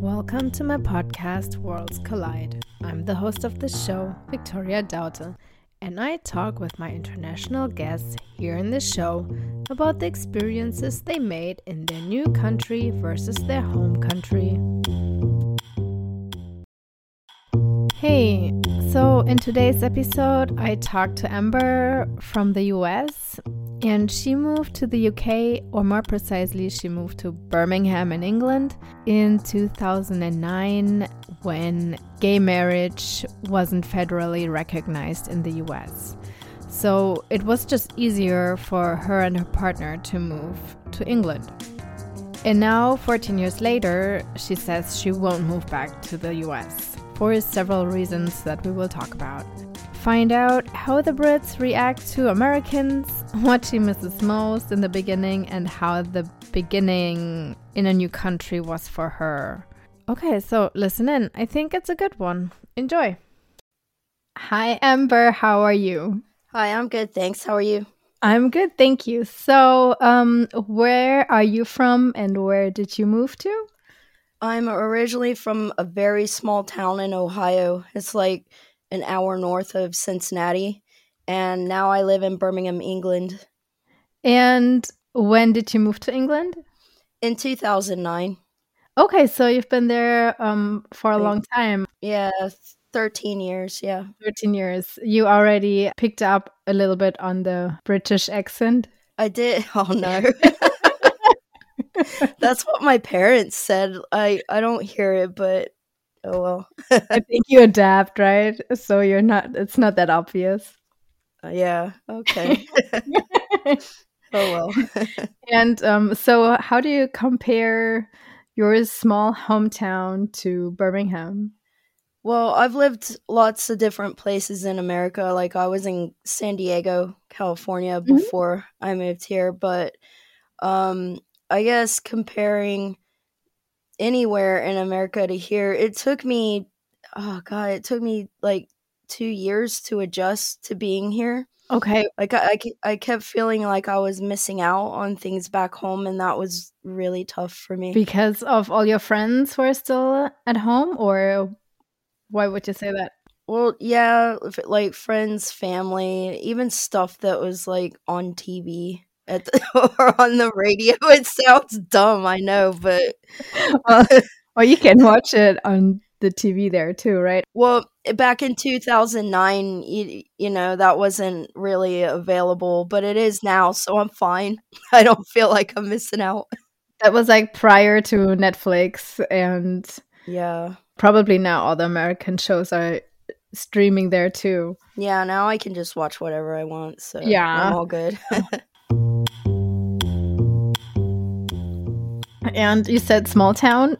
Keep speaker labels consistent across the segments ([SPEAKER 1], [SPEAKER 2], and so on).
[SPEAKER 1] Welcome to my podcast, Worlds Collide. I'm the host of the show, Victoria Daute, and I talk with my international guests here in the show about the experiences they made in their new country versus their home country. Hey, so in today's episode, I talked to Amber from the US, and she moved to the UK, or more precisely, she moved to Birmingham in England in 2009 when gay marriage wasn't federally recognized in the US. So it was just easier for her and her partner to move to England. And now, 14 years later, she says she won't move back to the US for several reasons that we will talk about. Find out how the Brits react to Americans, what she misses most in the beginning, and how the beginning in a new country was for her. Okay, so listen in. I think it's a good one. Enjoy. Hi, Amber. How are you?
[SPEAKER 2] Hi, I'm good. Thanks. How are you?
[SPEAKER 1] I'm good. Thank you. So, um, where are you from and where did you move to?
[SPEAKER 2] I'm originally from a very small town in Ohio. It's like an hour north of Cincinnati. And now I live in Birmingham, England.
[SPEAKER 1] And when did you move to England?
[SPEAKER 2] In 2009.
[SPEAKER 1] Okay, so you've been there um, for a long time.
[SPEAKER 2] Yeah, 13 years. Yeah.
[SPEAKER 1] 13 years. You already picked up a little bit on the British accent?
[SPEAKER 2] I did. Oh, no. That's what my parents said. I I don't hear it, but oh well.
[SPEAKER 1] I think you adapt, right? So you're not. It's not that obvious.
[SPEAKER 2] Uh, yeah. Okay. oh well.
[SPEAKER 1] and um, so, how do you compare your small hometown to Birmingham?
[SPEAKER 2] Well, I've lived lots of different places in America. Like I was in San Diego, California mm-hmm. before mm-hmm. I moved here, but um I guess comparing anywhere in America to here, it took me, oh God, it took me like two years to adjust to being here.
[SPEAKER 1] Okay.
[SPEAKER 2] Like I, I, I kept feeling like I was missing out on things back home, and that was really tough for me.
[SPEAKER 1] Because of all your friends who are still at home, or why would you say that?
[SPEAKER 2] Well, yeah, like friends, family, even stuff that was like on TV at the, or on the radio. It sounds dumb, I know, but
[SPEAKER 1] well, uh, well, you can watch it on the TV there too, right?
[SPEAKER 2] Well, eh, back in 2009, you, you know, that wasn't really available, but it is now, so I'm fine. I don't feel like I'm missing out.
[SPEAKER 1] That was like prior to Netflix and
[SPEAKER 2] yeah.
[SPEAKER 1] Probably now all the American shows are streaming there too.
[SPEAKER 2] Yeah, now I can just watch whatever I want, so
[SPEAKER 1] yeah.
[SPEAKER 2] I'm all good.
[SPEAKER 1] And you said small town?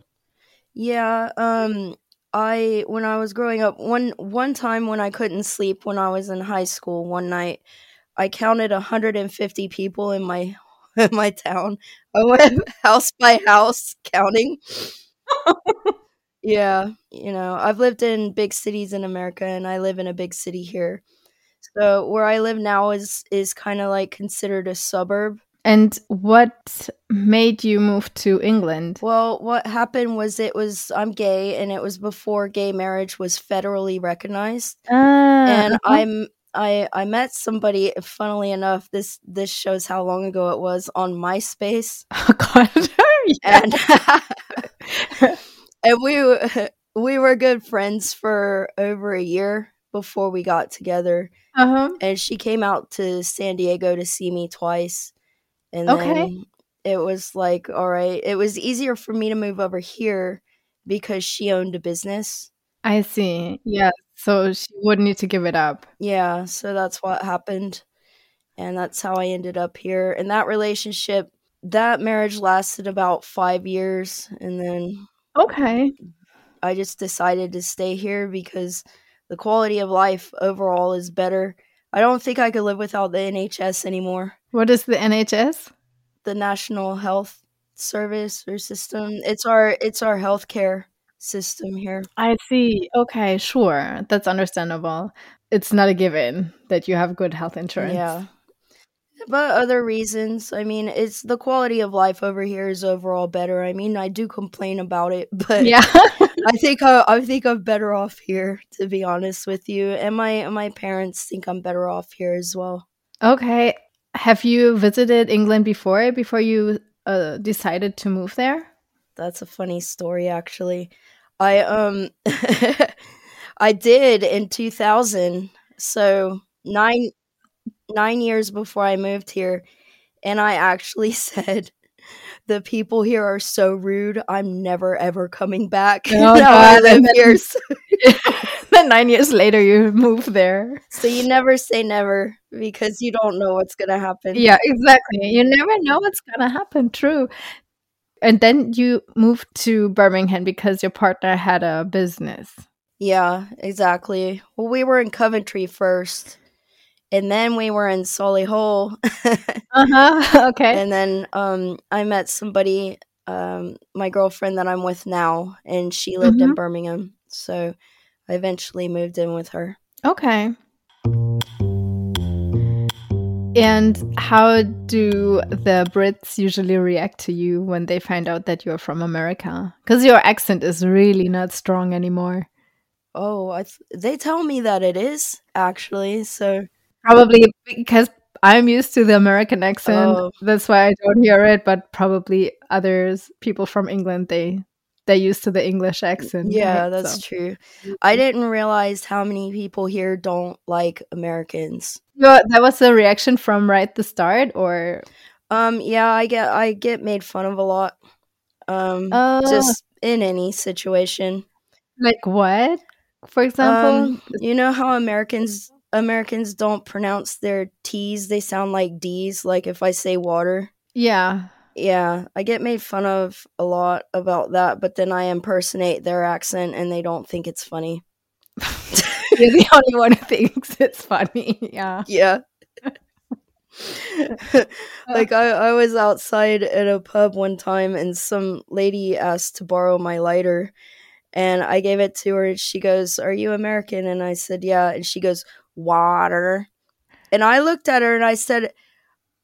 [SPEAKER 2] Yeah, um I when I was growing up, one one time when I couldn't sleep when I was in high school, one night I counted 150 people in my in my town. I went house by house counting. yeah, you know, I've lived in big cities in America and I live in a big city here. So where I live now is is kind of like considered a suburb.
[SPEAKER 1] And what made you move to England?
[SPEAKER 2] Well, what happened was it was I'm gay and it was before gay marriage was federally recognized.
[SPEAKER 1] Ah,
[SPEAKER 2] and uh-huh. I'm I I met somebody funnily enough this this shows how long ago it was on MySpace.
[SPEAKER 1] Oh god.
[SPEAKER 2] and and we we were good friends for over a year before we got together.
[SPEAKER 1] Uh-huh.
[SPEAKER 2] And she came out to San Diego to see me twice and
[SPEAKER 1] okay.
[SPEAKER 2] then it was like, all right, it was easier for me to move over here because she owned a business.
[SPEAKER 1] I see. Yeah. So she wouldn't need to give it up.
[SPEAKER 2] Yeah. So that's what happened. And that's how I ended up here. And that relationship, that marriage lasted about five years. And then.
[SPEAKER 1] Okay.
[SPEAKER 2] I just decided to stay here because the quality of life overall is better. I don't think I could live without the NHS anymore.
[SPEAKER 1] What is the NHS?
[SPEAKER 2] The National Health Service or system. It's our it's our healthcare system here.
[SPEAKER 1] I see. Okay, sure. That's understandable. It's not a given that you have good health insurance.
[SPEAKER 2] Yeah. but other reasons. I mean, it's the quality of life over here is overall better. I mean, I do complain about it, but
[SPEAKER 1] Yeah.
[SPEAKER 2] I think I, I think I'm better off here, to be honest with you. And my my parents think I'm better off here as well.
[SPEAKER 1] okay. Have you visited England before before you uh, decided to move there?
[SPEAKER 2] That's a funny story, actually. I um I did in 2000, so nine nine years before I moved here, and I actually said the people here are so rude. I'm never ever coming back.
[SPEAKER 1] Oh,
[SPEAKER 2] Now I
[SPEAKER 1] God,
[SPEAKER 2] live
[SPEAKER 1] and then-
[SPEAKER 2] here,
[SPEAKER 1] then nine years later, you move there.
[SPEAKER 2] so you never say never because you don't know what's gonna happen.
[SPEAKER 1] Yeah, exactly. You never know what's gonna happen. True. And then you moved to Birmingham because your partner had a business.
[SPEAKER 2] Yeah, exactly. Well, we were in Coventry first, and then we were in Solihull.
[SPEAKER 1] Uh huh. Okay.
[SPEAKER 2] and then um I met somebody um my girlfriend that I'm with now and she lived in Birmingham so I eventually moved in with her
[SPEAKER 1] Okay. And how do the Brits usually react to you when they find out that you're from America? Because your accent is really not strong anymore.
[SPEAKER 2] oh I th- they tell me that it is actually so
[SPEAKER 1] Probably because I'm used to the American accent.
[SPEAKER 2] Oh.
[SPEAKER 1] That's why I don't hear it. But probably others, people from England, they they're used to the English accent.
[SPEAKER 2] yeah
[SPEAKER 1] right?
[SPEAKER 2] that's
[SPEAKER 1] So-
[SPEAKER 2] true I didn't realize how many people here don't like Americans
[SPEAKER 1] that was the reaction from right the start, or
[SPEAKER 2] um yeah I get I get made fun of a lot um
[SPEAKER 1] uh,
[SPEAKER 2] just in any situation
[SPEAKER 1] like what? For example,
[SPEAKER 2] Um, you know how Americans Americans don't pronounce their T's; they sound like D's. Like if I say water,
[SPEAKER 1] yeah.
[SPEAKER 2] yeah, I get made fun of a lot about that. But then I impersonate their accent, and they don't think it's funny.
[SPEAKER 1] You're the only one who thinks it's funny. Yeah.
[SPEAKER 2] Yeah. like I, I was outside at a pub one time and some lady asked to borrow my lighter and I gave it to her and she goes, Are you American? And I said, Yeah. And she goes, Water. And I looked at her and I said,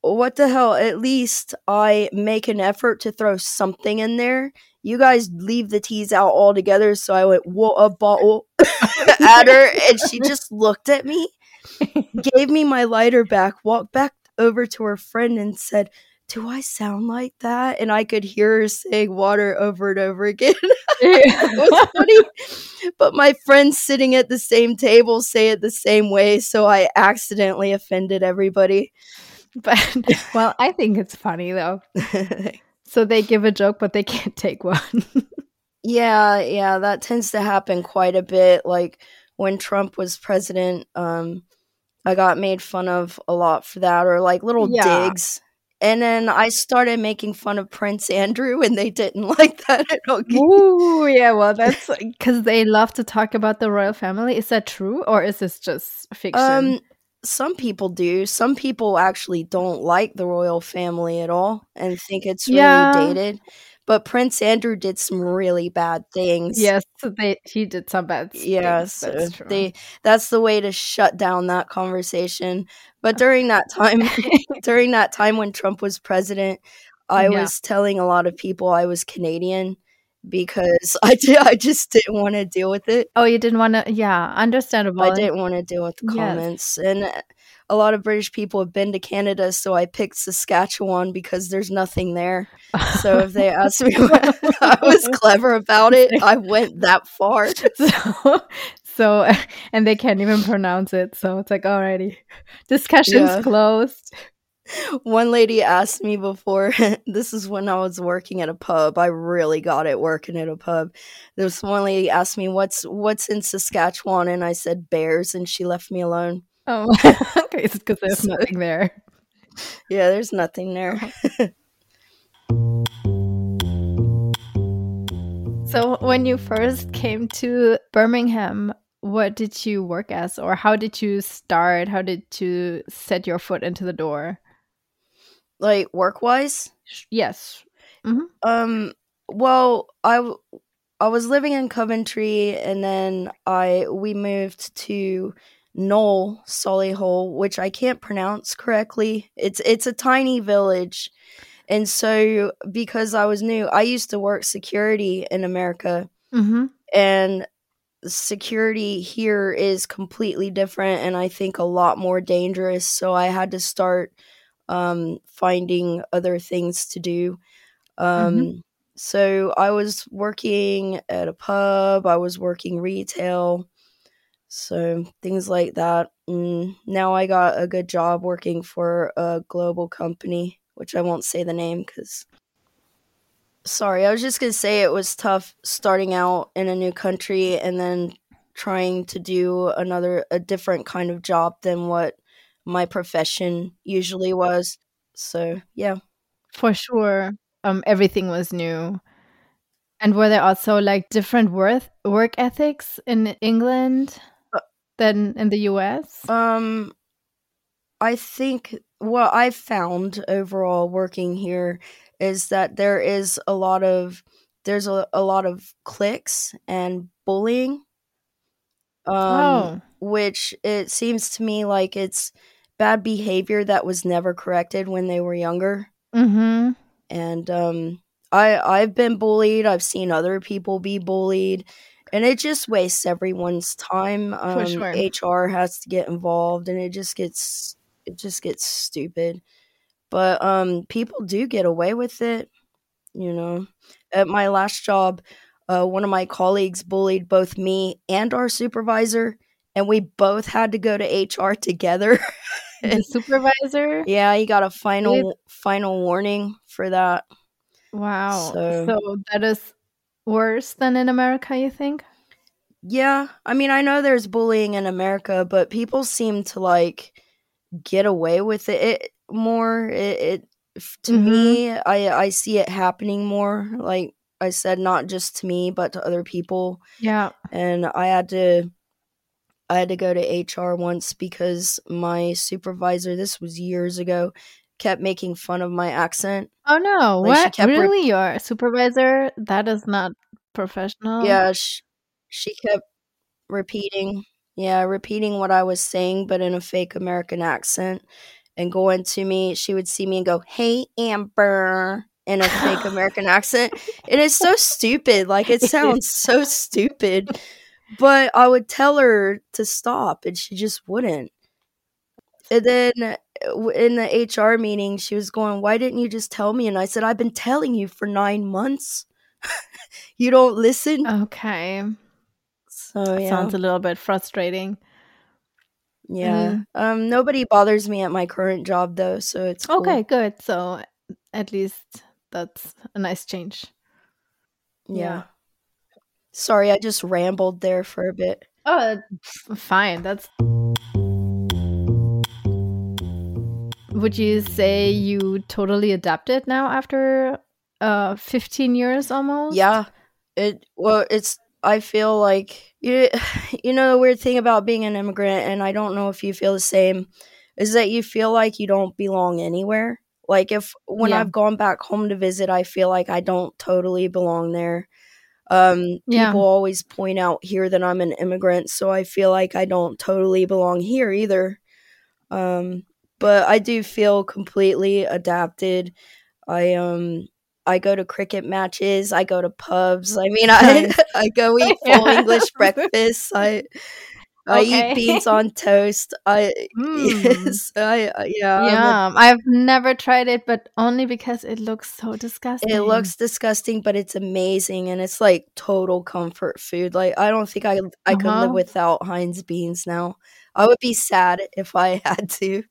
[SPEAKER 2] What the hell? At least I make an effort to throw something in there. You guys leave the T's out altogether. So I went, What a bottle at her and she just looked at me gave me my lighter back, walked back over to her friend and said, Do I sound like that? And I could hear her saying water over and over again. it was funny. But my friends sitting at the same table say it the same way, so I accidentally offended everybody.
[SPEAKER 1] but well, I think it's funny though. So they give a joke, but they can't take one.
[SPEAKER 2] yeah, yeah, that tends to happen quite a bit. Like when Trump was president, um, I got made fun of a lot for that, or like little
[SPEAKER 1] Yeah.
[SPEAKER 2] digs. And then I started making fun of Prince Andrew, and they didn't like that at all.
[SPEAKER 1] Ooh, yeah. Well, that's because they love to talk about the royal family. Is that true, or is this just fiction?
[SPEAKER 2] Um, some people do. Some people actually don't like the royal family at all and think it's really
[SPEAKER 1] Yeah.
[SPEAKER 2] dated. But Prince Andrew did some really bad things.
[SPEAKER 1] yes, they he did some bad.
[SPEAKER 2] Yeah,
[SPEAKER 1] things,
[SPEAKER 2] so
[SPEAKER 1] that's true.
[SPEAKER 2] they that's the way to shut down that conversation. But during that time, during that time when Trump was president, I
[SPEAKER 1] Yeah.
[SPEAKER 2] was telling a lot of people I was Canadian because I did I just didn't want to deal with it.
[SPEAKER 1] oh, you didn't want to? Yeah, understandable.
[SPEAKER 2] I didn't want to deal with the
[SPEAKER 1] Yes.
[SPEAKER 2] comments. And uh, a lot of British people have been to Canada, so I picked Saskatchewan because there's nothing there. So if they asked me I was clever about it, I went that far.
[SPEAKER 1] so, so, and they can't even pronounce it. So it's like, alrighty, discussion's
[SPEAKER 2] Yeah.
[SPEAKER 1] closed.
[SPEAKER 2] One lady asked me before, this is when I was working at a pub. I really got it working at a pub. This one lady asked me what's what's in Saskatchewan and I said bears and she left me alone.
[SPEAKER 1] Oh, okay, it's because there's
[SPEAKER 2] So-
[SPEAKER 1] nothing there.
[SPEAKER 2] Yeah, there's nothing there. Uh-huh.
[SPEAKER 1] So, when you first came to Birmingham, what did you work as, or how did you start? How did you set your foot into the door?
[SPEAKER 2] Like work wise?
[SPEAKER 1] Yes.
[SPEAKER 2] Um. Well, I w- I was living in Coventry, and then I we moved to Knowle, Solihull, which I can't pronounce correctly. It's it's a tiny village. And so because I was new, I used to work security in America.
[SPEAKER 1] Mm-hmm.
[SPEAKER 2] And security here is completely different and I think a lot more dangerous. So I had to start um, finding other things to do. Um,
[SPEAKER 1] Mhm.
[SPEAKER 2] So I was working at a pub, I was working retail, so things like that. And now I got a good job working for a global company, which I won't say the name because. Sorry, I was just gonna say it was tough starting out in a new country and then trying to do another, a different kind of job than what my profession usually was. So, yeah.
[SPEAKER 1] For sure. Um, everything was new. And were there also like different worth work ethics in England
[SPEAKER 2] Uh,
[SPEAKER 1] than in the US?
[SPEAKER 2] Um, I think what I've found overall working here is that there is a lot of there's a, a lot of cliques and bullying. Um,
[SPEAKER 1] oh,
[SPEAKER 2] which it seems to me like it's bad behavior that was never corrected when they were younger.
[SPEAKER 1] mm-hmm.
[SPEAKER 2] And um, I I've been bullied. I've seen other people be bullied, and it just wastes everyone's time. Um,
[SPEAKER 1] sure.
[SPEAKER 2] HR has to get involved, and it just gets it just gets stupid. But um, people do get away with it. You know, at my last job, uh, one of my colleagues bullied both me and our supervisor, and we both had to go to HR together.
[SPEAKER 1] The supervisor?
[SPEAKER 2] yeah, he got a final final warning for that.
[SPEAKER 1] Wow.
[SPEAKER 2] So-
[SPEAKER 1] So that is worse than in America, you think?
[SPEAKER 2] Yeah, I mean, I know there's bullying in America, but people seem to like get away with it, it more. It, it to
[SPEAKER 1] Mhm.
[SPEAKER 2] me, I I see it happening more. Like I said, not just to me, but to other people.
[SPEAKER 1] Yeah.
[SPEAKER 2] And I had to, I had to go to HR once because my supervisor, this was years ago, kept making fun of my accent.
[SPEAKER 1] Oh no.
[SPEAKER 2] Like, she
[SPEAKER 1] what?
[SPEAKER 2] kept re-
[SPEAKER 1] really? Your supervisor? That is not professional.
[SPEAKER 2] Yeah, sh- she kept repeating, yeah, repeating what I was saying, but in a fake American accent, and going to me. She would see me and go, "Hey, Amber," in a fake American accent, it's so stupid. Like it sounds so stupid, but I would tell her to stop, and she just wouldn't. And then uh, in the HR meeting, she was going, "Why didn't you just tell me?" And I said, "I've been telling you for nine months." you don't listen.
[SPEAKER 1] Okay.
[SPEAKER 2] So yeah,
[SPEAKER 1] Sounds a little bit frustrating.
[SPEAKER 2] yeah.
[SPEAKER 1] Mm.
[SPEAKER 2] Um, nobody bothers me at my current job though, so it's cool.
[SPEAKER 1] Okay, good. So at least that's a nice change.
[SPEAKER 2] Yeah.
[SPEAKER 1] Yeah.
[SPEAKER 2] Sorry, I just rambled there for a bit.
[SPEAKER 1] Oh, fine. That's. Would you say you totally adapted now after uh 15 years almost?
[SPEAKER 2] Yeah. It well, it's I feel like you you know the weird thing about being an immigrant and I don't know if you feel the same is that you feel like you don't belong anywhere. Like if when
[SPEAKER 1] Yeah.
[SPEAKER 2] I've gone back home to visit, I feel like I don't totally belong there. Um
[SPEAKER 1] Yeah.
[SPEAKER 2] people always point out here that I'm an immigrant, so I feel like I don't totally belong here either. Um but I do feel completely adapted. I um I go to cricket matches. I go to pubs. I mean, I I go eat full English breakfast. I I
[SPEAKER 1] Okay.
[SPEAKER 2] eat beans on toast. I
[SPEAKER 1] Mm.
[SPEAKER 2] yes, I I- yeah.
[SPEAKER 1] Yeah, I've never tried it, but only because it looks so disgusting.
[SPEAKER 2] it looks disgusting, but it's amazing, and it's like total comfort food. Like I don't think I I could live
[SPEAKER 1] Uh-huh.
[SPEAKER 2] without Heinz beans now. I would be sad if I had to.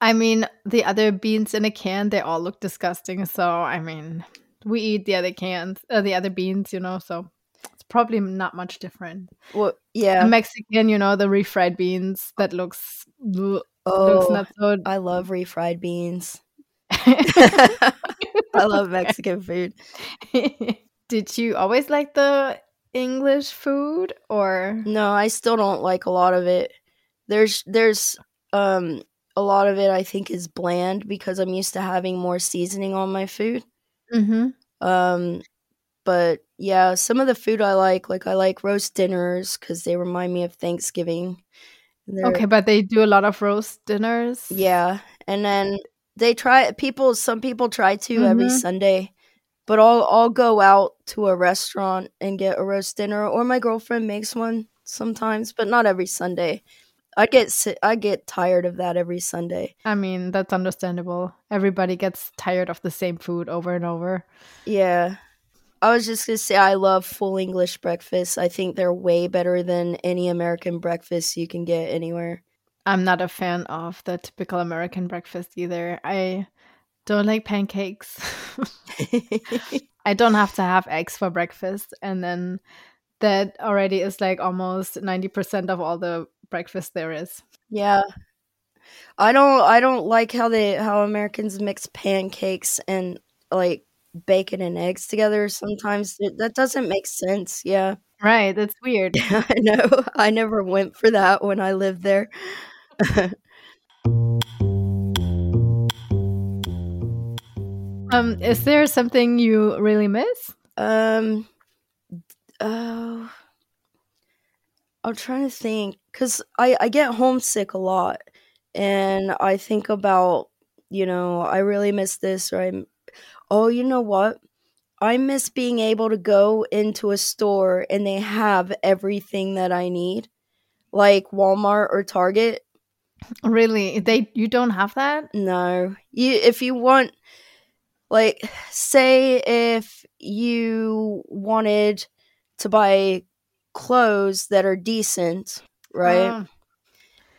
[SPEAKER 1] I mean, the other beans in a can, they all look disgusting. So, I mean, we eat the other cans, uh, the other beans, you know, so probably not much different.
[SPEAKER 2] Well, yeah.
[SPEAKER 1] Mexican, you know, the refried beans, that looks looks
[SPEAKER 2] Oh,
[SPEAKER 1] not so.
[SPEAKER 2] I love refried beans. I love Mexican food.
[SPEAKER 1] Did you always like the English food or?
[SPEAKER 2] No, I still don't like a lot of it. There's there's um a lot of it I think is bland because I'm used to having more seasoning on my food.
[SPEAKER 1] Mm-hmm.
[SPEAKER 2] Um but yeah, some of the food I like, like I like roast dinners cuz they remind me of Thanksgiving. They're-
[SPEAKER 1] Okay, but they do a lot of roast dinners.
[SPEAKER 2] Yeah, and then they try people. Some people try to every
[SPEAKER 1] Mhm.
[SPEAKER 2] Sunday, but I'll I'll go out to a restaurant and get a roast dinner, or my girlfriend makes one sometimes, but not every Sunday. I get I get tired of that every Sunday.
[SPEAKER 1] I mean, that's understandable. Everybody gets tired of the same food over and over.
[SPEAKER 2] Yeah. I was just gonna say I love full English breakfast. I think they're way better than any American breakfast you can get anywhere.
[SPEAKER 1] I'm not a fan of the typical American breakfast either. I don't like pancakes. I don't have to have eggs for breakfast. And then that already is like almost 90% of all the breakfast there is.
[SPEAKER 2] yeah. I don't I don't like how they how Americans mix pancakes and like bacon and eggs together sometimes. That doesn't make sense. Yeah.
[SPEAKER 1] Right, that's weird.
[SPEAKER 2] I know. I never went for that when I lived there.
[SPEAKER 1] Um, is there something you really miss?
[SPEAKER 2] Um, oh, I'm trying to think because I I get homesick a lot, and I think about you know I really miss this or I'm oh you know what I miss being able to go into a store and they have everything that I need, like Walmart or Target.
[SPEAKER 1] Really? They you don't have that?
[SPEAKER 2] No. You if you want like say if you wanted to buy clothes that are decent, right?
[SPEAKER 1] Oh,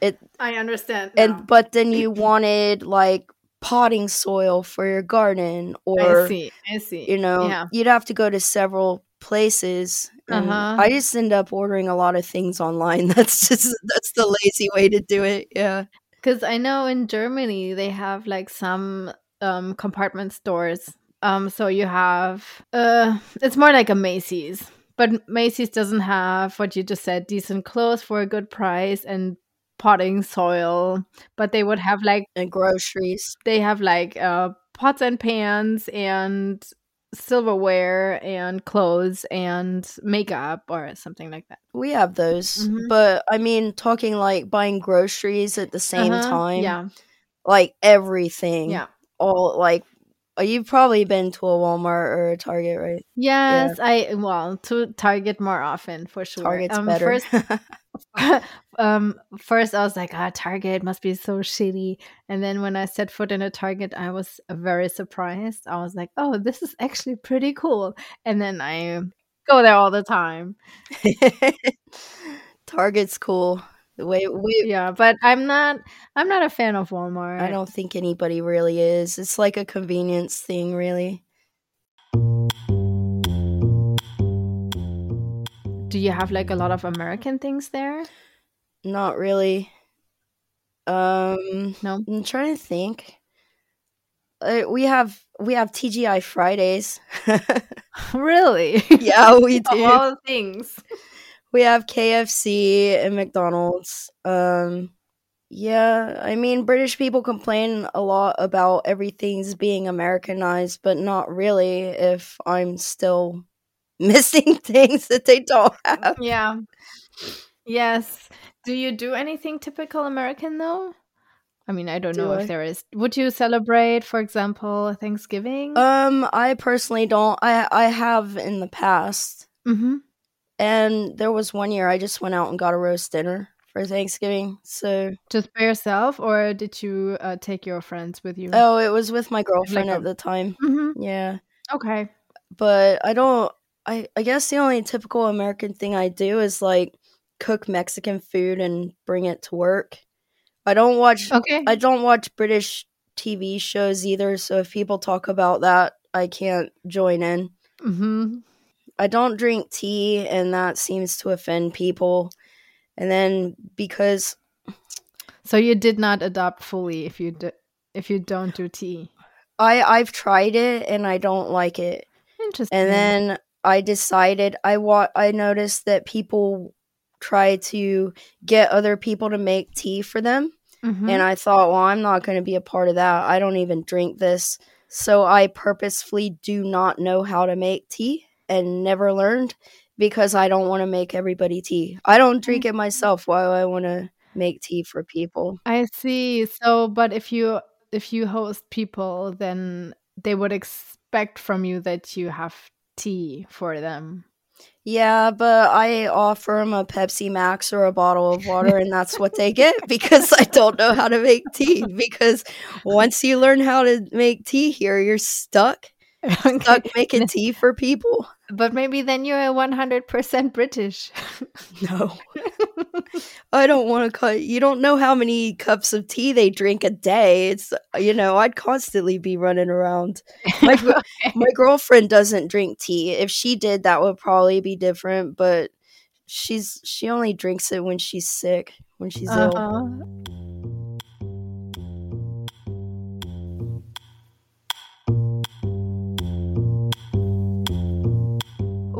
[SPEAKER 2] It
[SPEAKER 1] I understand.
[SPEAKER 2] and
[SPEAKER 1] now.
[SPEAKER 2] but then you wanted like potting soil for your garden or
[SPEAKER 1] I see. I see.
[SPEAKER 2] you know,
[SPEAKER 1] Yeah.
[SPEAKER 2] you'd have to go to several places.
[SPEAKER 1] Uh-huh.
[SPEAKER 2] I just end up ordering a lot of things online. That's just that's the lazy way to do it. Yeah.
[SPEAKER 1] Because I know in Germany they have like some um, compartment stores. Um, so you have uh, it's more like a Macy's, but Macy's doesn't have what you just said, decent clothes for a good price and potting soil. But they would have like
[SPEAKER 2] And groceries.
[SPEAKER 1] they have like uh, pots and pans and silverware and clothes and makeup or something like that.
[SPEAKER 2] We have those.
[SPEAKER 1] Mhm.
[SPEAKER 2] But I mean talking like buying groceries at the same
[SPEAKER 1] Uh-huh.
[SPEAKER 2] time.
[SPEAKER 1] Yeah,
[SPEAKER 2] Like everything.
[SPEAKER 1] yeah.
[SPEAKER 2] All like uh, you've probably been to a Walmart or a Target, right?
[SPEAKER 1] Yes, I well to Target more often for sure.
[SPEAKER 2] Target's
[SPEAKER 1] um,
[SPEAKER 2] better.
[SPEAKER 1] First, um, first I was like, ah, Target must be so shitty. And then when I set foot in a Target, I was very surprised. I was like, oh, this is actually pretty cool. And then I go there all the time.
[SPEAKER 2] Target's cool. The way we
[SPEAKER 1] Yeah, but I'm not. I'm not a fan of Walmart.
[SPEAKER 2] I don't think anybody really is. It's like a convenience thing, really.
[SPEAKER 1] Do you have like a lot of American things there?
[SPEAKER 2] Not really. Um,
[SPEAKER 1] No.
[SPEAKER 2] I'm trying to think. Uh, we have we have TGI Fridays.
[SPEAKER 1] really?
[SPEAKER 2] yeah, we
[SPEAKER 1] Of
[SPEAKER 2] do.
[SPEAKER 1] all things.
[SPEAKER 2] We have KFC and McDonald's. Um, yeah, I mean, British people complain a lot about everything's being Americanized, but not really. If I'm still missing things that they don't have.
[SPEAKER 1] Yeah. Yes. Do you do anything typical American though? I mean, I don't
[SPEAKER 2] Do
[SPEAKER 1] know
[SPEAKER 2] I?
[SPEAKER 1] if there is. Would you celebrate, for example, Thanksgiving?
[SPEAKER 2] Um, I personally don't. I I have in the past,
[SPEAKER 1] mm-hmm.
[SPEAKER 2] and there was one year I just went out and got a roast dinner for Thanksgiving. So,
[SPEAKER 1] Just by yourself, or did you uh, take your friends with you?
[SPEAKER 2] oh, it was with my girlfriend
[SPEAKER 1] a-
[SPEAKER 2] at the time.
[SPEAKER 1] hmm
[SPEAKER 2] Yeah.
[SPEAKER 1] Okay.
[SPEAKER 2] but I don't. I I guess the only typical American thing I do is like cook Mexican food and bring it to work. I don't watch.
[SPEAKER 1] Okay.
[SPEAKER 2] I don't watch British TV shows either. So if people talk about that, I can't join in.
[SPEAKER 1] hmm
[SPEAKER 2] I don't drink tea, and that seems to offend people. And then because
[SPEAKER 1] So you did not adopt fully if you d- if you don't do tea.
[SPEAKER 2] I I've tried it and I don't like it.
[SPEAKER 1] Interesting.
[SPEAKER 2] and then I decided I wa- I noticed that people try to get other people to make tea for them
[SPEAKER 1] Mhm.
[SPEAKER 2] and I thought well I'm not going to be a part of that I don't even drink this so I purposefully do not know how to make tea and never learned because I don't want to make everybody tea I don't drink it myself why would I want to make tea for people.
[SPEAKER 1] I see. So, but if you if you host people, then they would expect from you that you have tea for them.
[SPEAKER 2] Yeah, but I offer them a Pepsi Max or a bottle of water, and that's what they get because I don't know how to make tea. Because once you learn how to make tea here, you're stuck.
[SPEAKER 1] Okay.
[SPEAKER 2] Stuck making tea for people.
[SPEAKER 1] But maybe then you're a 100% British.
[SPEAKER 2] No. I don't want to cut. You don't know how many cups of tea they drink a day. It's you know, I'd constantly be running around. My
[SPEAKER 1] Okay.
[SPEAKER 2] my girlfriend doesn't drink tea. If she did, that would probably be different. But she's she only drinks it when she's sick, when she's ill.
[SPEAKER 1] Uh-huh.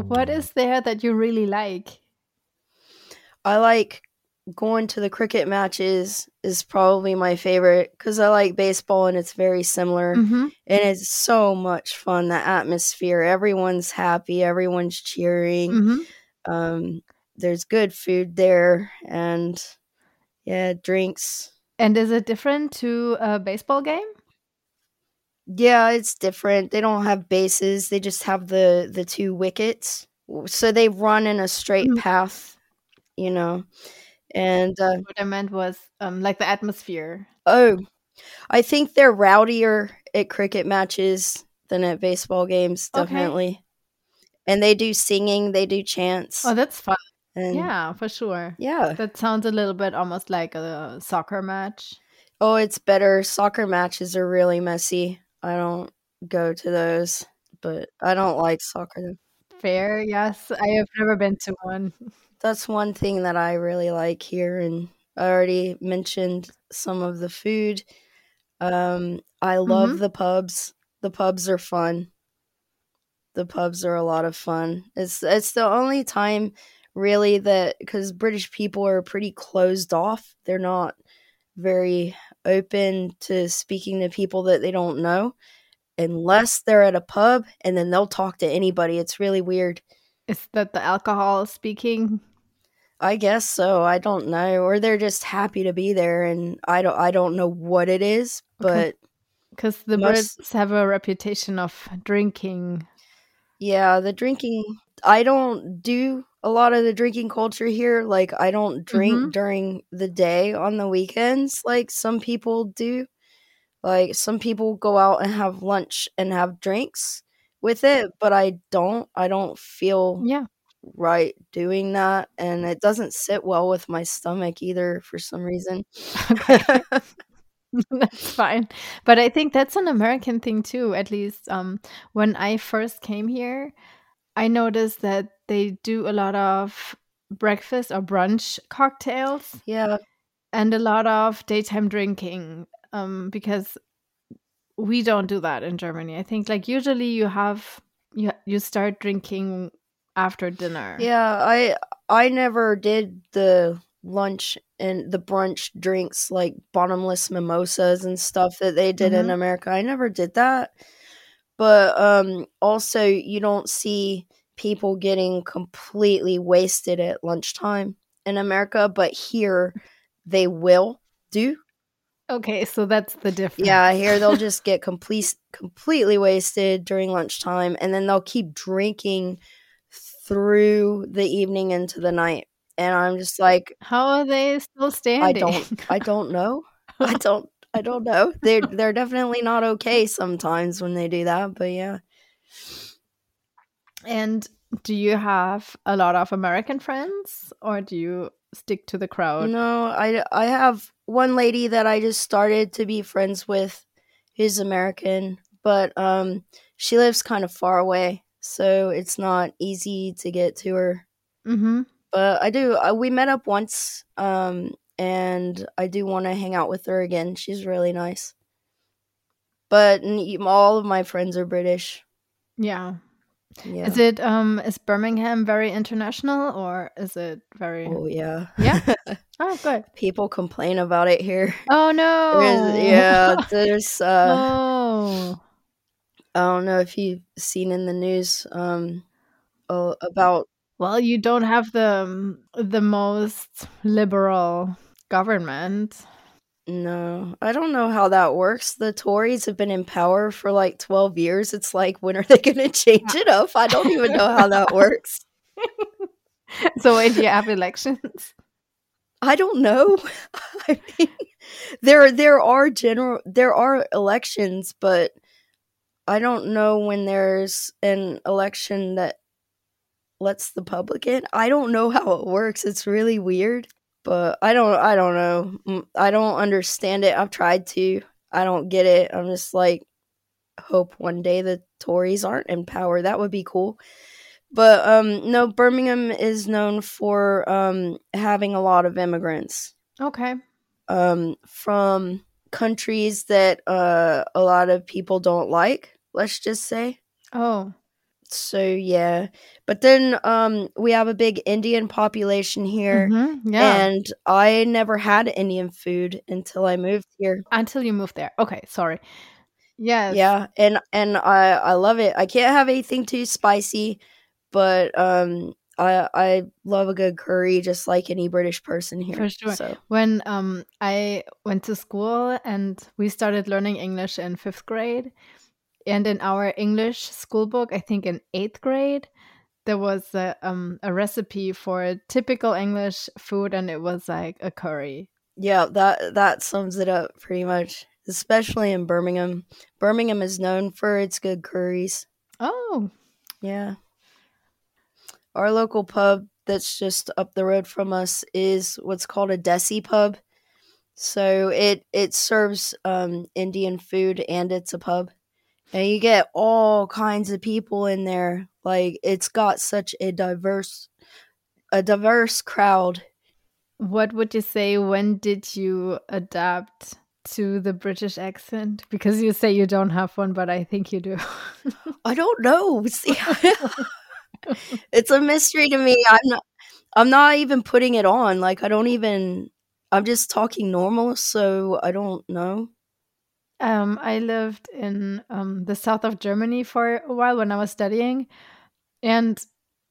[SPEAKER 1] What is there that you really like?
[SPEAKER 2] I like going to the cricket matches is probably my favorite because I like baseball and it's very similar
[SPEAKER 1] Mm-hmm.
[SPEAKER 2] and it's so much fun. The atmosphere, everyone's happy, everyone's cheering.
[SPEAKER 1] Mm-hmm.
[SPEAKER 2] Um, there's good food there and yeah, drinks.
[SPEAKER 1] And is it different to a baseball game?
[SPEAKER 2] Yeah, it's different. They don't have bases. They just have the the two wickets. So they run in a straight
[SPEAKER 1] Mm.
[SPEAKER 2] path, you know. And uh,
[SPEAKER 1] What I meant was um, like the atmosphere.
[SPEAKER 2] oh, I think they're rowdier at cricket matches than at baseball games,
[SPEAKER 1] Okay.
[SPEAKER 2] definitely. And they do singing, they do chants.
[SPEAKER 1] Oh, that's fun.
[SPEAKER 2] and
[SPEAKER 1] Yeah, for sure.
[SPEAKER 2] yeah.
[SPEAKER 1] That sounds a little bit almost like a soccer match.
[SPEAKER 2] Oh, it's better. Soccer matches are really messy. I don't go to those, but I don't like soccer.
[SPEAKER 1] Fair, yes. I have never been to one.
[SPEAKER 2] That's one thing that I really like here, and I already mentioned some of the food. Um, I love
[SPEAKER 1] Mhm.
[SPEAKER 2] the pubs. The pubs are fun. The pubs are a lot of fun. It's it's the only time really that because British people are pretty closed off. They're not very open to speaking to people that they don't know unless they're at a pub and then they'll talk to anybody. It's really weird.
[SPEAKER 1] Is that the alcohol speaking?
[SPEAKER 2] I guess so. I don't know, or they're just happy to be there, and I don't. I don't know what it is, but
[SPEAKER 1] Because the
[SPEAKER 2] Most-
[SPEAKER 1] Brits have a reputation of drinking.
[SPEAKER 2] yeah, the drinking. I don't do a lot of the drinking culture here. Like, I don't drink
[SPEAKER 1] Mhm.
[SPEAKER 2] during the day on the weekends, like some people do. Like, some people go out and have lunch and have drinks with it, but I don't. I don't feel
[SPEAKER 1] Yeah.
[SPEAKER 2] right doing that, and it doesn't sit well with my stomach either for some reason.
[SPEAKER 1] Okay. that's fine. But I think that's an American thing too. At least um, when I first came here, I noticed that they do a lot of breakfast or brunch cocktails
[SPEAKER 2] yeah.
[SPEAKER 1] and a lot of daytime drinking um, because we don't do that in Germany. I think like usually you have you you start drinking after dinner.
[SPEAKER 2] Yeah, I I never did the lunch and the brunch drinks like bottomless mimosas and stuff that they did in
[SPEAKER 1] Mhm.
[SPEAKER 2] America. I never did that. But um also you don't see people getting completely wasted at lunchtime in America, but here they will do.
[SPEAKER 1] Okay, so that's the difference.
[SPEAKER 2] Yeah, here they'll just get complete completely wasted during lunchtime and then they'll keep drinking through the evening into the night. And I'm just like
[SPEAKER 1] How are they still standing?
[SPEAKER 2] I don't I don't know. I don't I don't know. They're they're definitely not okay sometimes when they do that, but yeah.
[SPEAKER 1] And do you have a lot of American friends or do you stick to the crowd?
[SPEAKER 2] No, I I have one lady that I just started to be friends with who's American, but um she lives kind of far away, so it's not easy to get to her.
[SPEAKER 1] Mm-hmm.
[SPEAKER 2] But I do uh, we met up once um and I do want to hang out with her again. She's really nice. But all of my friends are British.
[SPEAKER 1] Yeah.
[SPEAKER 2] Yeah.
[SPEAKER 1] Is it um is Birmingham very international or is it very
[SPEAKER 2] Oh yeah.
[SPEAKER 1] Yeah? Oh good.
[SPEAKER 2] People complain about it here.
[SPEAKER 1] Oh no.
[SPEAKER 2] There's, yeah, there's uh
[SPEAKER 1] oh.
[SPEAKER 2] I don't know if you've seen in the news um about
[SPEAKER 1] Well, you don't have the um, the most liberal government.
[SPEAKER 2] No, I don't know how that works. The Tories have been in power for like 12 years. It's like, when are they going to change it up? I don't even know how that works.
[SPEAKER 1] so, when do you have elections?
[SPEAKER 2] I don't know. I mean, there there are general there are elections, but I don't know when there's an election that lets the public in. I don't know how it works. It's really weird, but I don't I don't know. I don't understand it. I've tried to. I don't get it. I'm just like hope one day the Tories aren't in power. That would be cool. But um no, Birmingham is known for um having a lot of immigrants.
[SPEAKER 1] Okay.
[SPEAKER 2] Um from countries that uh a lot of people don't like, let's just say.
[SPEAKER 1] Oh.
[SPEAKER 2] So yeah. But then um we have a big Indian population here.
[SPEAKER 1] Mm-hmm. Yeah.
[SPEAKER 2] And I never had Indian food until I moved here.
[SPEAKER 1] Until you moved there. Okay, sorry. Yes.
[SPEAKER 2] Yeah, and and I I love it. I can't have anything too spicy but um I I love a good curry just like any British person here.
[SPEAKER 1] For sure.
[SPEAKER 2] So.
[SPEAKER 1] When um I went to school and we started learning English in 5th grade and in our English school book, I think in 8th grade, there was a um a recipe for a typical English food and it was like a curry.
[SPEAKER 2] Yeah, that that sums it up pretty much. Especially in Birmingham. Birmingham is known for its good curries.
[SPEAKER 1] Oh.
[SPEAKER 2] Yeah our local pub that's just up the road from us is what's called a desi pub. So it it serves um, Indian food and it's a pub, and you get all kinds of people in there. Like it's got such a diverse a diverse crowd.
[SPEAKER 1] What would you say? When did you adapt to the British accent? Because you say you don't have one, but I think you do.
[SPEAKER 2] I don't know. See, it's a mystery to me. I'm not I'm not even putting it on. Like I don't even I'm just talking normal, so I don't know.
[SPEAKER 1] Um, I lived in um, the south of Germany for a while when I was studying, and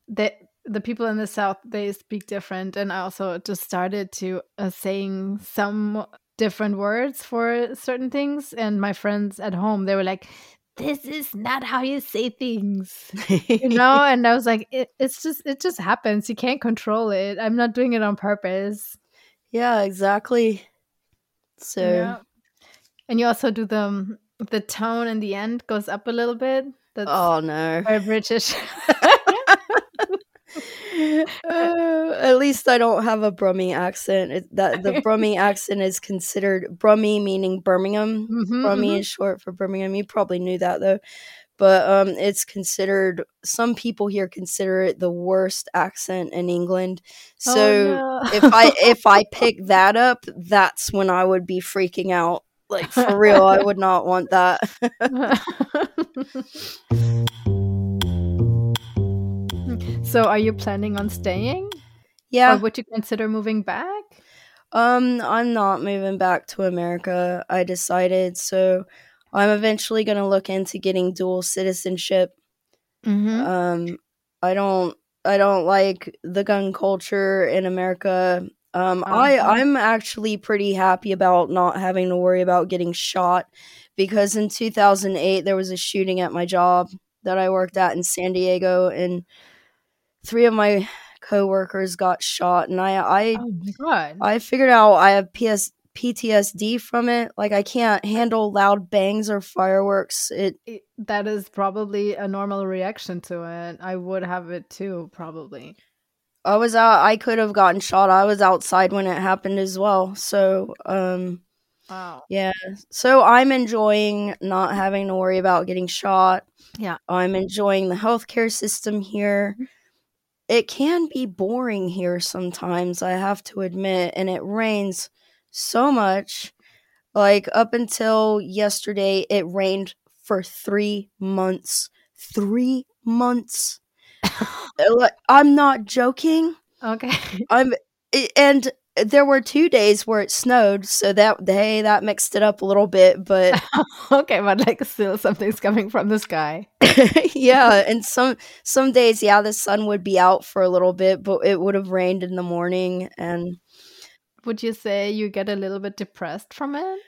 [SPEAKER 1] the the people in the south they speak different, and I also just started to uh, saying some different words for certain things. And my friends at home they were like, this is not how you say things you know and i was like it, it's just it just happens you can't control it i'm not doing it on purpose
[SPEAKER 2] yeah exactly so yeah.
[SPEAKER 1] And you also do the the tone in the end goes up a little bit
[SPEAKER 2] that's oh no
[SPEAKER 1] very british
[SPEAKER 2] uh, at least I don't have a Brummie accent. It, that the Brummie accent is considered Brummie meaning Birmingham. Mm-hmm, Brummie mm-hmm. is short for Birmingham. You probably knew that though. But um, it's considered. Some people here consider it the worst accent in England. Oh, so oh, no. if I if I pick that up, that's when I would be freaking out. Like for real, I would not want that.
[SPEAKER 1] So, are you planning on staying?
[SPEAKER 2] Yeah.
[SPEAKER 1] Or would you consider moving back?
[SPEAKER 2] Um, I'm not moving back to America. I decided so. I'm eventually going to look into getting dual citizenship.
[SPEAKER 1] Mm-hmm.
[SPEAKER 2] Um, I don't. I don't like the gun culture in America. Um, uh-huh. I I'm actually pretty happy about not having to worry about getting shot because in 2008 there was a shooting at my job that I worked at in San Diego and three of my coworkers got shot, and I I
[SPEAKER 1] oh
[SPEAKER 2] I figured out I have PS PTSD from it. Like I can't handle loud bangs or fireworks. It,
[SPEAKER 1] it, that is probably a normal reaction to it. I would have it too, probably.
[SPEAKER 2] I was out. I could have gotten shot. I was outside when it happened as well. So, um,
[SPEAKER 1] wow.
[SPEAKER 2] Yeah. So I'm enjoying not having to worry about getting shot.
[SPEAKER 1] Yeah.
[SPEAKER 2] I'm enjoying the healthcare system here. It can be boring here sometimes, I have to admit, and it rains so much. Like up until yesterday, it rained for three months. Three months. I'm not joking.
[SPEAKER 1] Okay.
[SPEAKER 2] I'm and there were two days where it snowed, so that hey, that mixed it up a little bit, but
[SPEAKER 1] okay, but like still something's coming from the sky.
[SPEAKER 2] yeah, and some some days, yeah, the sun would be out for a little bit, but it would have rained in the morning and
[SPEAKER 1] would you say you get a little bit depressed from it?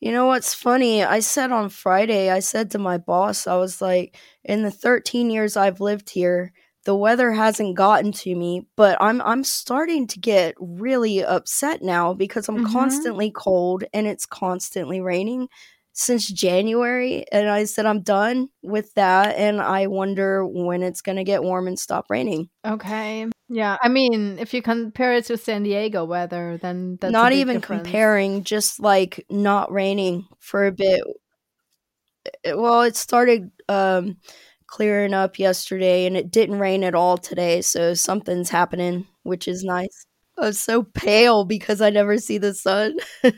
[SPEAKER 2] You know what's funny? I said on Friday, I said to my boss, I was like, in the 13 years I've lived here, the weather hasn't gotten to me, but I'm I'm starting to get really upset now because I'm
[SPEAKER 1] Mhm.
[SPEAKER 2] constantly cold and it's constantly raining since January and I said I'm done with that and I wonder when it's going to get warm and stop raining.
[SPEAKER 1] Okay. Yeah. I mean, if you compare it to San Diego weather, then that's
[SPEAKER 2] Not even
[SPEAKER 1] difference.
[SPEAKER 2] comparing, just like not raining for a bit. It- well, it started um clearing up yesterday and it didn't rain at all today, so something's happening, which is nice. I'm so pale because I never see the sun.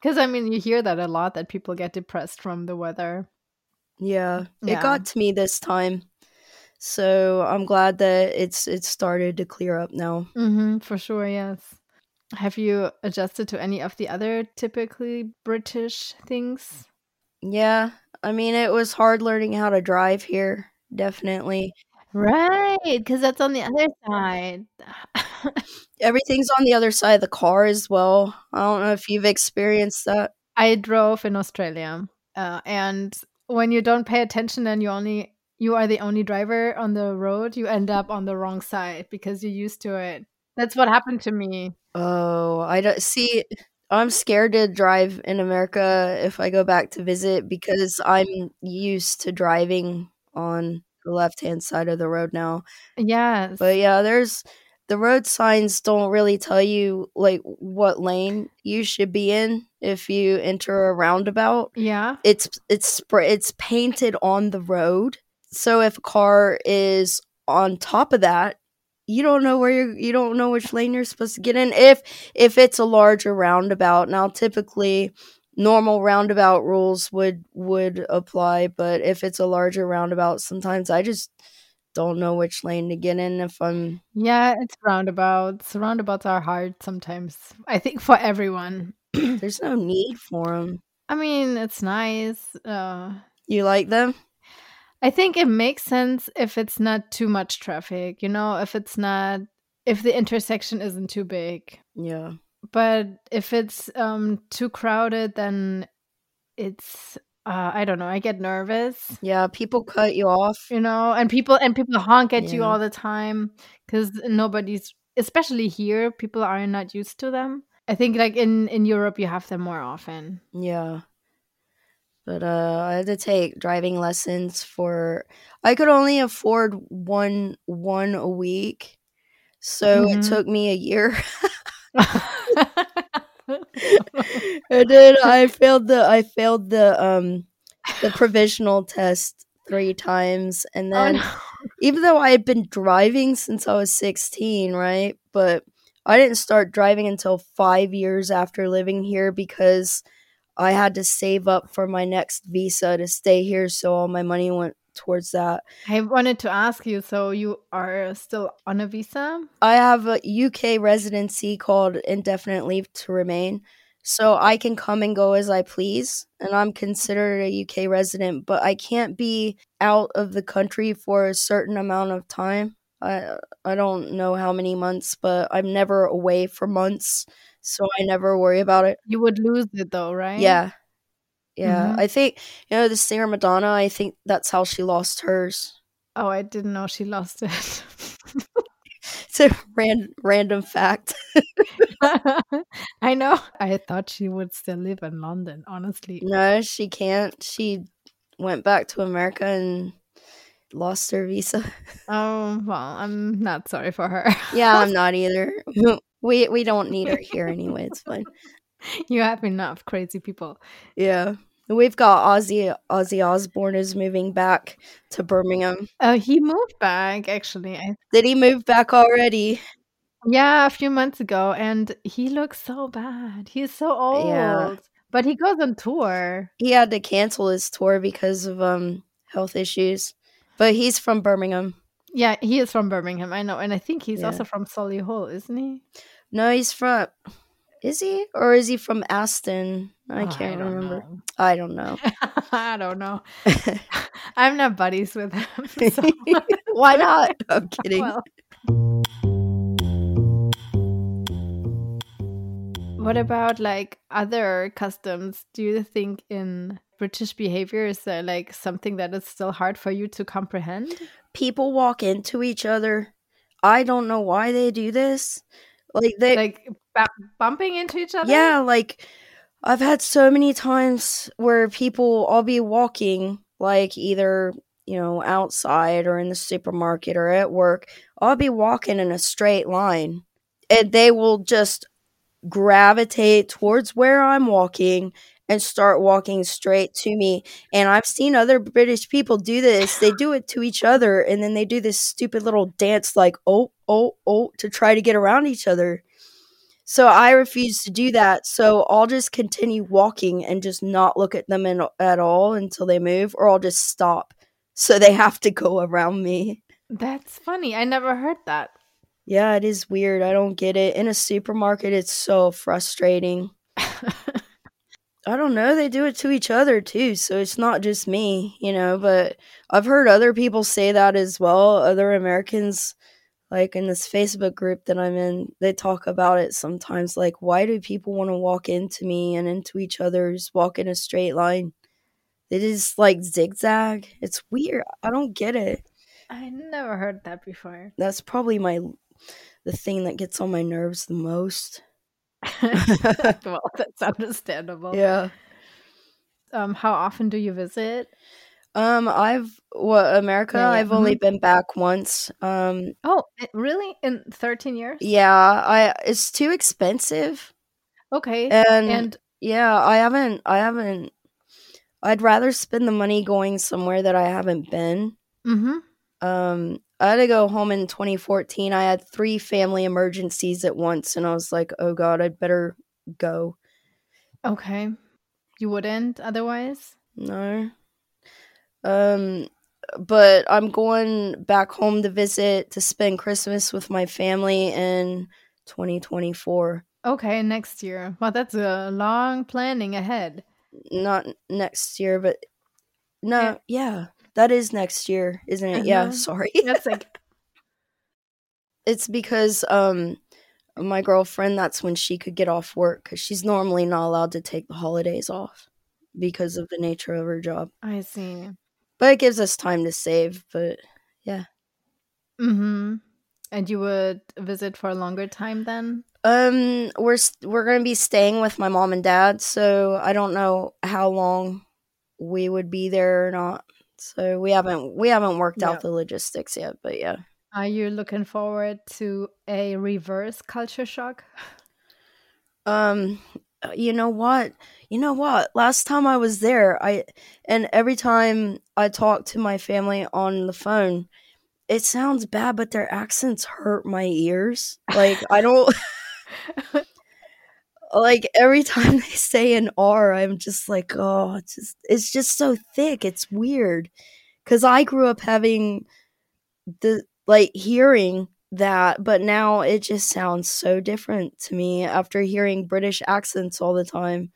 [SPEAKER 1] Because I mean, you hear that a lot that people get depressed from the weather.
[SPEAKER 2] yeah,
[SPEAKER 1] Yeah.
[SPEAKER 2] it got to me this time. So I'm glad that it's it's started to clear up now.
[SPEAKER 1] Mm-hmm, for sure, yes. Have you adjusted to any of the other typically British things?
[SPEAKER 2] Yeah, I mean it was hard learning how to drive here, definitely.
[SPEAKER 1] Right, because that's on the other side.
[SPEAKER 2] Everything's on the other side of the car as well. I don't know if you've experienced that.
[SPEAKER 1] I drove in Australia, uh, and when you don't pay attention and you only you are the only driver on the road, you end up on the wrong side because you're used to it. That's what happened to me.
[SPEAKER 2] Oh, I don't see. I'm scared to drive in America if I go back to visit because I'm used to driving on the left hand side of the road now.
[SPEAKER 1] Yeah.
[SPEAKER 2] But yeah, there's the road signs don't really tell you like what lane you should be in if you enter a roundabout.
[SPEAKER 1] yeah.
[SPEAKER 2] It's it's it's painted on the road. So if a car is on top of that, you don't know where you're. you don't know which lane you're supposed to get in if if it's a larger roundabout. Now typically normal roundabout rules would would apply, but if it's a larger roundabout, sometimes I just don't know which lane to get in if I'm
[SPEAKER 1] Yeah, it's roundabouts. Roundabouts are hard sometimes. I think for everyone.
[SPEAKER 2] there's no need for them.
[SPEAKER 1] I mean, it's nice. Uh,
[SPEAKER 2] You like them?
[SPEAKER 1] I think it makes sense if it's not too much traffic, you know, if it's not, if the intersection isn't too big.
[SPEAKER 2] Yeah.
[SPEAKER 1] But if it's um, too crowded, then it's, uh, I don't know, I get nervous.
[SPEAKER 2] Yeah, people cut you off.
[SPEAKER 1] you know and people and people honk at you all the time because nobody's especially here people are not used to them i think like in in europe you have them more often
[SPEAKER 2] Yeah. But uh I had to take driving lessons for I could only afford one one a week. So
[SPEAKER 1] Mhm.
[SPEAKER 2] it took me a year. and then I failed the I failed the um the provisional test 3 times and
[SPEAKER 1] Oh,
[SPEAKER 2] then
[SPEAKER 1] no.
[SPEAKER 2] even though I had been driving since I was 16, right? But I didn't start driving until 5 years after living here because I had to save up for my next visa to stay here, so all my money went towards that.
[SPEAKER 1] i wanted to ask you so you are still on a visa
[SPEAKER 2] I have a UK residency called indefinite leave to remain. So I can come and go as I please, and I'm considered a UK resident, but I can't be out of the country for a certain amount of time. I I don't know how many months, but I'm never away for months, so I never worry about it.
[SPEAKER 1] you would lose it though right
[SPEAKER 2] Yeah. Yeah.
[SPEAKER 1] Mhm.
[SPEAKER 2] I think you know the singer Madonna, I think that's how she lost hers.
[SPEAKER 1] oh i didn't know she lost it
[SPEAKER 2] It's a ran- random fact.
[SPEAKER 1] i know i thought she would still live in london honestly
[SPEAKER 2] No, she can't. She went back to America and lost her visa.
[SPEAKER 1] oh well i'm not sorry for her
[SPEAKER 2] Yeah, I'm not either. We we don't need her here anyway. It's fine.
[SPEAKER 1] you have enough crazy people
[SPEAKER 2] Yeah. We've got Ozzy Ozzy Osbourne is moving back to Birmingham.
[SPEAKER 1] Oh, he moved back actually. I,
[SPEAKER 2] Did he move back already?
[SPEAKER 1] yeah, a few months ago, and he looks so bad. He's so old.
[SPEAKER 2] Yeah.
[SPEAKER 1] But he goes on tour.
[SPEAKER 2] He had to cancel his tour because of um health issues. But he's from Birmingham.
[SPEAKER 1] Yeah, he is from Birmingham. I know, and I think he's
[SPEAKER 2] Yeah.
[SPEAKER 1] also from Solihull, isn't he?
[SPEAKER 2] No, he's from is he? Or is he from Aston? I
[SPEAKER 1] Oh,
[SPEAKER 2] can't
[SPEAKER 1] don't
[SPEAKER 2] remember.
[SPEAKER 1] know.
[SPEAKER 2] I don't know.
[SPEAKER 1] I don't know. I'm not buddies with him. So.
[SPEAKER 2] Why not? I'm kidding.
[SPEAKER 1] Well, What about like other customs? Do you think in British behavior is there like something that is still hard for you to comprehend?
[SPEAKER 2] People walk into each other. I don't know why they do this. Like they
[SPEAKER 1] Like bu- bumping into each other?
[SPEAKER 2] Yeah, like I've had so many times where people I'll be walking like either, you know, outside or in the supermarket or at work. I'll be walking in a straight line and they will just gravitate towards where I'm walking and start walking straight to me. And I've seen other British people do this. They do it to each other and then they do this stupid little dance like oh oh oh to try to get around each other. So I refuse to do that. So I'll just continue walking and just not look at them in, at all until they move, or I'll just stop. So they have to go around me.
[SPEAKER 1] That's funny. I never heard that.
[SPEAKER 2] Yeah, it is weird. I don't get it. In a supermarket, it's so frustrating. I don't know. They do it to each other too. So it's not just me, you know, but I've heard other people say that as well. Other Americans, like in this Facebook group that I'm in, they talk about it sometimes. Like, why do people want to walk into me and into each other's, walk in a straight line? It is like zigzag. It's weird. I don't get it.
[SPEAKER 1] I never heard that before.
[SPEAKER 2] That's probably my the thing that gets on my nerves the most.
[SPEAKER 1] well, that's understandable.
[SPEAKER 2] Yeah.
[SPEAKER 1] Um, how often do you visit?
[SPEAKER 2] Um, I've what America.
[SPEAKER 1] Yeah, yeah,
[SPEAKER 2] I've only been back once. Um,
[SPEAKER 1] Oh, really? In 13 years?
[SPEAKER 2] yeah, I it's too expensive,
[SPEAKER 1] Okay.
[SPEAKER 2] and,
[SPEAKER 1] And
[SPEAKER 2] yeah, I haven't. I haven't. I'd rather spend the money going somewhere that I haven't been.
[SPEAKER 1] mm-hmm.
[SPEAKER 2] Um, I had to go home in 2014. I had three family emergencies at once, and I was like, "Oh God, I'd better go."
[SPEAKER 1] Okay. You wouldn't otherwise?
[SPEAKER 2] No. Um, but I'm going back home to visit to spend Christmas with my family in 2024.
[SPEAKER 1] Okay, next year. Well, that's a long planning ahead.
[SPEAKER 2] Not next year, but no,
[SPEAKER 1] Yeah.
[SPEAKER 2] yeah, that is next year, isn't it? Yeah,
[SPEAKER 1] Uh-huh.
[SPEAKER 2] sorry.
[SPEAKER 1] That's like
[SPEAKER 2] it's because um my girlfriend that's when she could get off work cuz she's normally not allowed to take the holidays off because of the nature of her job.
[SPEAKER 1] I see.
[SPEAKER 2] But it gives us time to save, but
[SPEAKER 1] Mm-hmm. And you would visit for a longer time then?
[SPEAKER 2] Um, we're we're gonna be staying with my mom and dad, so I don't know how long we would be there or not. So we haven't we haven't worked
[SPEAKER 1] Yeah.
[SPEAKER 2] out the logistics yet, but yeah.
[SPEAKER 1] Are you looking forward to a reverse culture shock?
[SPEAKER 2] Um, uh, you know what? You know what? Last time I was there, I and every time I talk to my family on the phone, it sounds bad, but their accents hurt my ears. Like I don't like every time they say an R, I'm just like, oh, it's just it's just so thick. It's weird because I grew up having the like hearing that, but now it just sounds so different to me after hearing British accents all the time.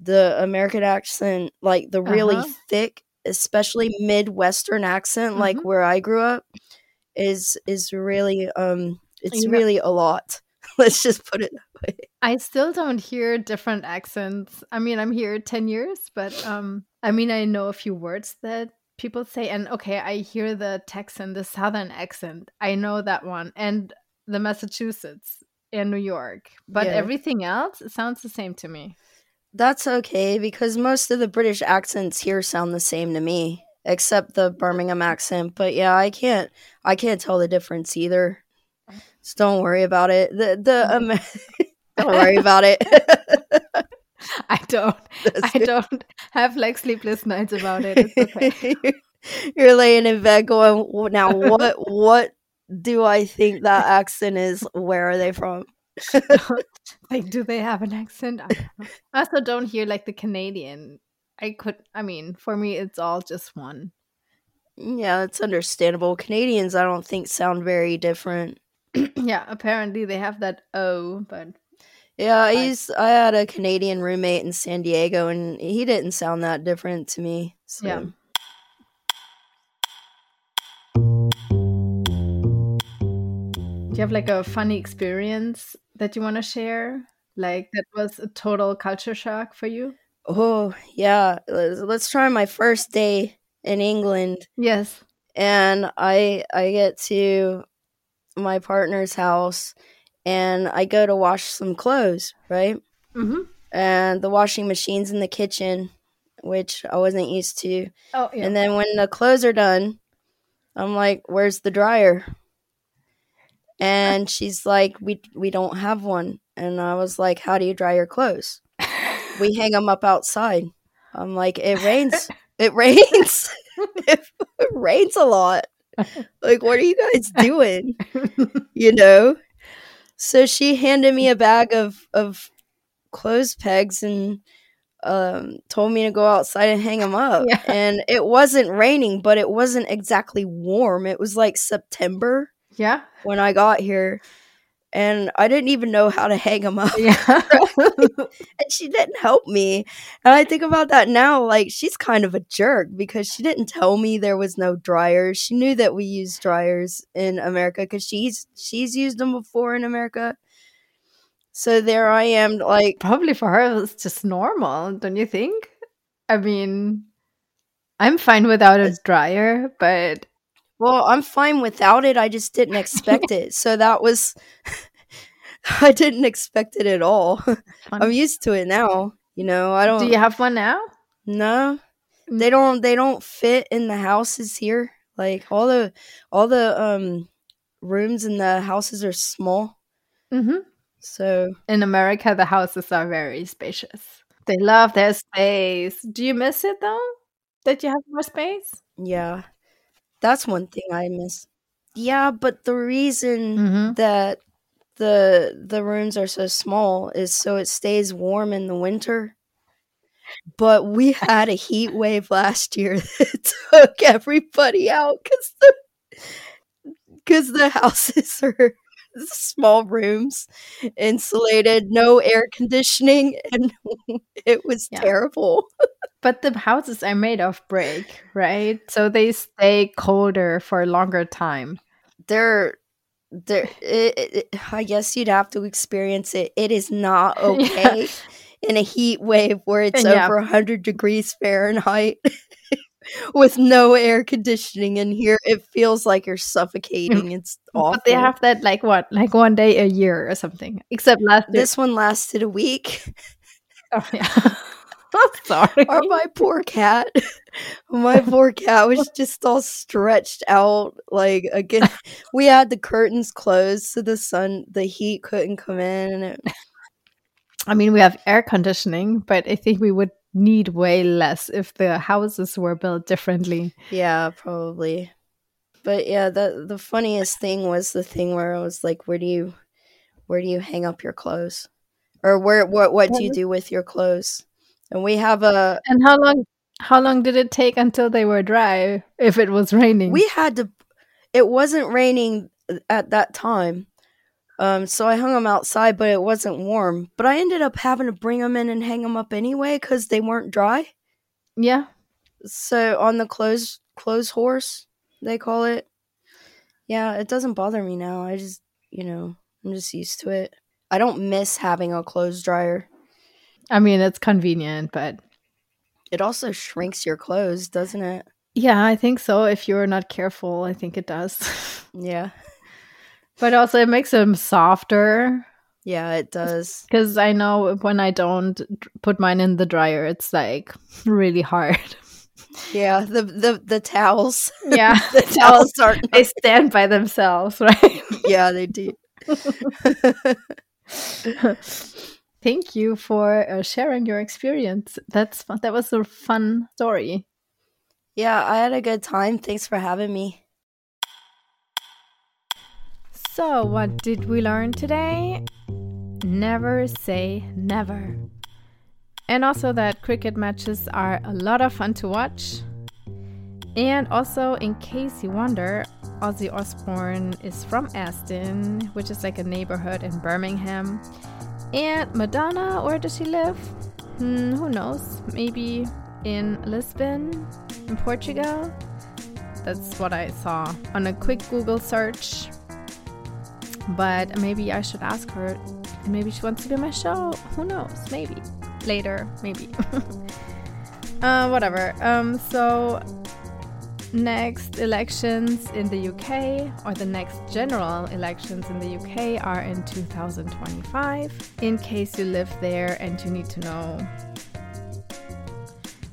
[SPEAKER 2] The American accent, like the really
[SPEAKER 1] Uh-huh.
[SPEAKER 2] thick, especially Midwestern accent, like
[SPEAKER 1] Mhm.
[SPEAKER 2] where I grew up, is is really um it's
[SPEAKER 1] You know-
[SPEAKER 2] really a lot. Let's just put it that way.
[SPEAKER 1] I still don't hear different accents. I mean, I'm here 10 years, but um I mean, I know a few words that people say and okay, I hear the Texan, the southern accent. I know that one and the Massachusetts and New York. But
[SPEAKER 2] Yeah.
[SPEAKER 1] everything else sounds the same to me.
[SPEAKER 2] That's okay because most of the British accents here sound the same to me, except the Birmingham accent. But yeah, I can't I can't tell the difference either. So don't worry about it. The the um, don't worry about it.
[SPEAKER 1] I don't I don't have like sleepless nights about it. It's okay.
[SPEAKER 2] You're laying in bed going, now what what do I think that accent is? Where are they from?
[SPEAKER 1] like, do they have an accent? I. I also don't hear like the Canadian. I could, I mean, for me, it's all just one.
[SPEAKER 2] Yeah, it's understandable. Canadians, I don't think sound very different.
[SPEAKER 1] yeah, apparently they have that O, but
[SPEAKER 2] Yeah, used I had a Canadian roommate in San Diego and he didn't sound that different to me. So
[SPEAKER 1] yeah. Do you have like a funny experience that you want to share? Like that was a total culture shock for you?
[SPEAKER 2] Oh, yeah. Let's, let's try my first day in England.
[SPEAKER 1] Yes.
[SPEAKER 2] And I I get to my partner's house and I go to wash some clothes, right?
[SPEAKER 1] Mm-hmm.
[SPEAKER 2] And the washing machine's in the kitchen, which I wasn't used to.
[SPEAKER 1] Oh, yeah.
[SPEAKER 2] And then when the clothes are done, I'm like, "Where's the dryer?" And she's like, "We we don't have one." And I was like, "How do you dry your clothes?" we hang them up outside. I'm like, "It rains. it rains. it, it rains a lot. Like, what are you guys doing?" you know. So she handed me a bag of of clothes pegs and um, told me to go outside and hang them up.
[SPEAKER 1] Yeah.
[SPEAKER 2] And it wasn't raining, but it wasn't exactly warm. It was like September
[SPEAKER 1] yeah.
[SPEAKER 2] when I got here. And I didn't even know how to hang them up.
[SPEAKER 1] Yeah.
[SPEAKER 2] And she didn't help me. And I think about that now, like she's kind of a jerk because she didn't tell me there was no dryers. She knew that we use dryers in America because she's she's used them before in America. So there I am, like
[SPEAKER 1] Probably for her it's just normal, don't you think? I mean, I'm fine without a dryer, but
[SPEAKER 2] Well, I'm fine without it. I just didn't expect it. So that was I didn't expect it at all. I'm used to it now. You know, I don't
[SPEAKER 1] do you have one now?
[SPEAKER 2] no. They don't they don't fit in the houses here. Like all the all the um rooms in the houses are small.
[SPEAKER 1] Mm-hmm.
[SPEAKER 2] So
[SPEAKER 1] In America, the houses are very spacious. They love their space. Do you miss it though? That you have more space?
[SPEAKER 2] yeah. That's one thing I miss. Yeah, but the reason
[SPEAKER 1] Mm-hmm.
[SPEAKER 2] that the the rooms are so small is so it stays warm in the winter. But we had a heat wave last year that took everybody out because the because the houses are small rooms, insulated, no air conditioning, and it was
[SPEAKER 1] Yeah.
[SPEAKER 2] terrible.
[SPEAKER 1] But the houses are made of brick, right? So they stay colder for a longer time.
[SPEAKER 2] They're there. It, it, it- I guess you'd have to experience it. It is not
[SPEAKER 1] Yeah.
[SPEAKER 2] okay. in a heat wave where it's
[SPEAKER 1] Yeah.
[SPEAKER 2] over 100 degrees Fahrenheit with no air conditioning in here. It feels like you're mm, suffocating. It's awful.
[SPEAKER 1] But they have that like what, like one day a year or something. Except last year.
[SPEAKER 2] this one lasted a week.
[SPEAKER 1] Oh, yeah. I'm sorry.
[SPEAKER 2] Or my poor cat. my poor cat was just all stretched out. Like again, we had the curtains closed so the sun, the heat couldn't come in. It,
[SPEAKER 1] I mean, we have air conditioning, but I think we would need way less if the houses were built differently.
[SPEAKER 2] yeah, probably. But yeah, the the funniest thing was the thing where I was like, "Where do you, where do you hang up your clothes, or where what what do you do with your clothes?" And we have a
[SPEAKER 1] And how long? How long did it take until they were dry? If it was raining,
[SPEAKER 2] we had to. It wasn't raining at that time, um, so I hung them outside, but it wasn't warm. But I ended up having to bring them in and hang them up anyway because they weren't dry.
[SPEAKER 1] yeah.
[SPEAKER 2] So on the clothes clothes horse, they call it. Yeah, it doesn't bother me now. I just you know, I'm just used to it. I don't miss having a clothes dryer.
[SPEAKER 1] I mean, it's convenient, but
[SPEAKER 2] It also shrinks your clothes, doesn't it?
[SPEAKER 1] yeah, I think so. If you're not careful, I think it does.
[SPEAKER 2] Yeah.
[SPEAKER 1] But also, it makes them softer.
[SPEAKER 2] Yeah, it does.
[SPEAKER 1] Because I know when I don't put mine in the dryer, it's like really hard.
[SPEAKER 2] Yeah, the the the towels.
[SPEAKER 1] Yeah,
[SPEAKER 2] the towels aren't
[SPEAKER 1] they stand by themselves, right?
[SPEAKER 2] Yeah, they do.
[SPEAKER 1] Thank you for uh, sharing your experience. That's fun. That was a fun story.
[SPEAKER 2] yeah, I had a good time. Thanks for having me.
[SPEAKER 1] So, what did we learn today? Never say never. And also that cricket matches are a lot of fun to watch. And also, in case you wonder, Ozzy Osbourne is from Aston, which is like a neighborhood in Birmingham. And Madonna, where does she live? Hmm, who knows? Maybe in Lisbon, in Portugal? That's what I saw on a quick Google search. But maybe I should ask her And maybe she wants to be on my show. Who knows? Maybe. Later, maybe. uh, whatever. Um, so next elections in the UK or the next general elections in the UK are in 2025 in case you live there and you need to know.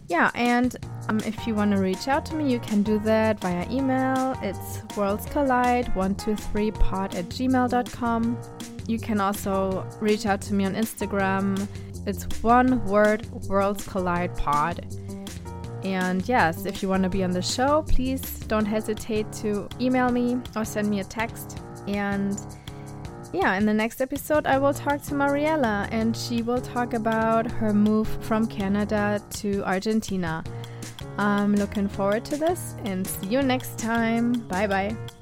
[SPEAKER 1] Yeah, and um, if you want to reach out to me, you can do that via email. It's worldscollide123pod at gmail.com. You can also reach out to me on Instagram. It's one word Worlds Collide Pod. And yes, if you want to be on the show, please don't hesitate to email me or send me a text. And yeah, in the next episode, I will talk to Mariella and she will talk about her move from Canada to Argentina. I'm looking forward to this and see you next time. Bye bye.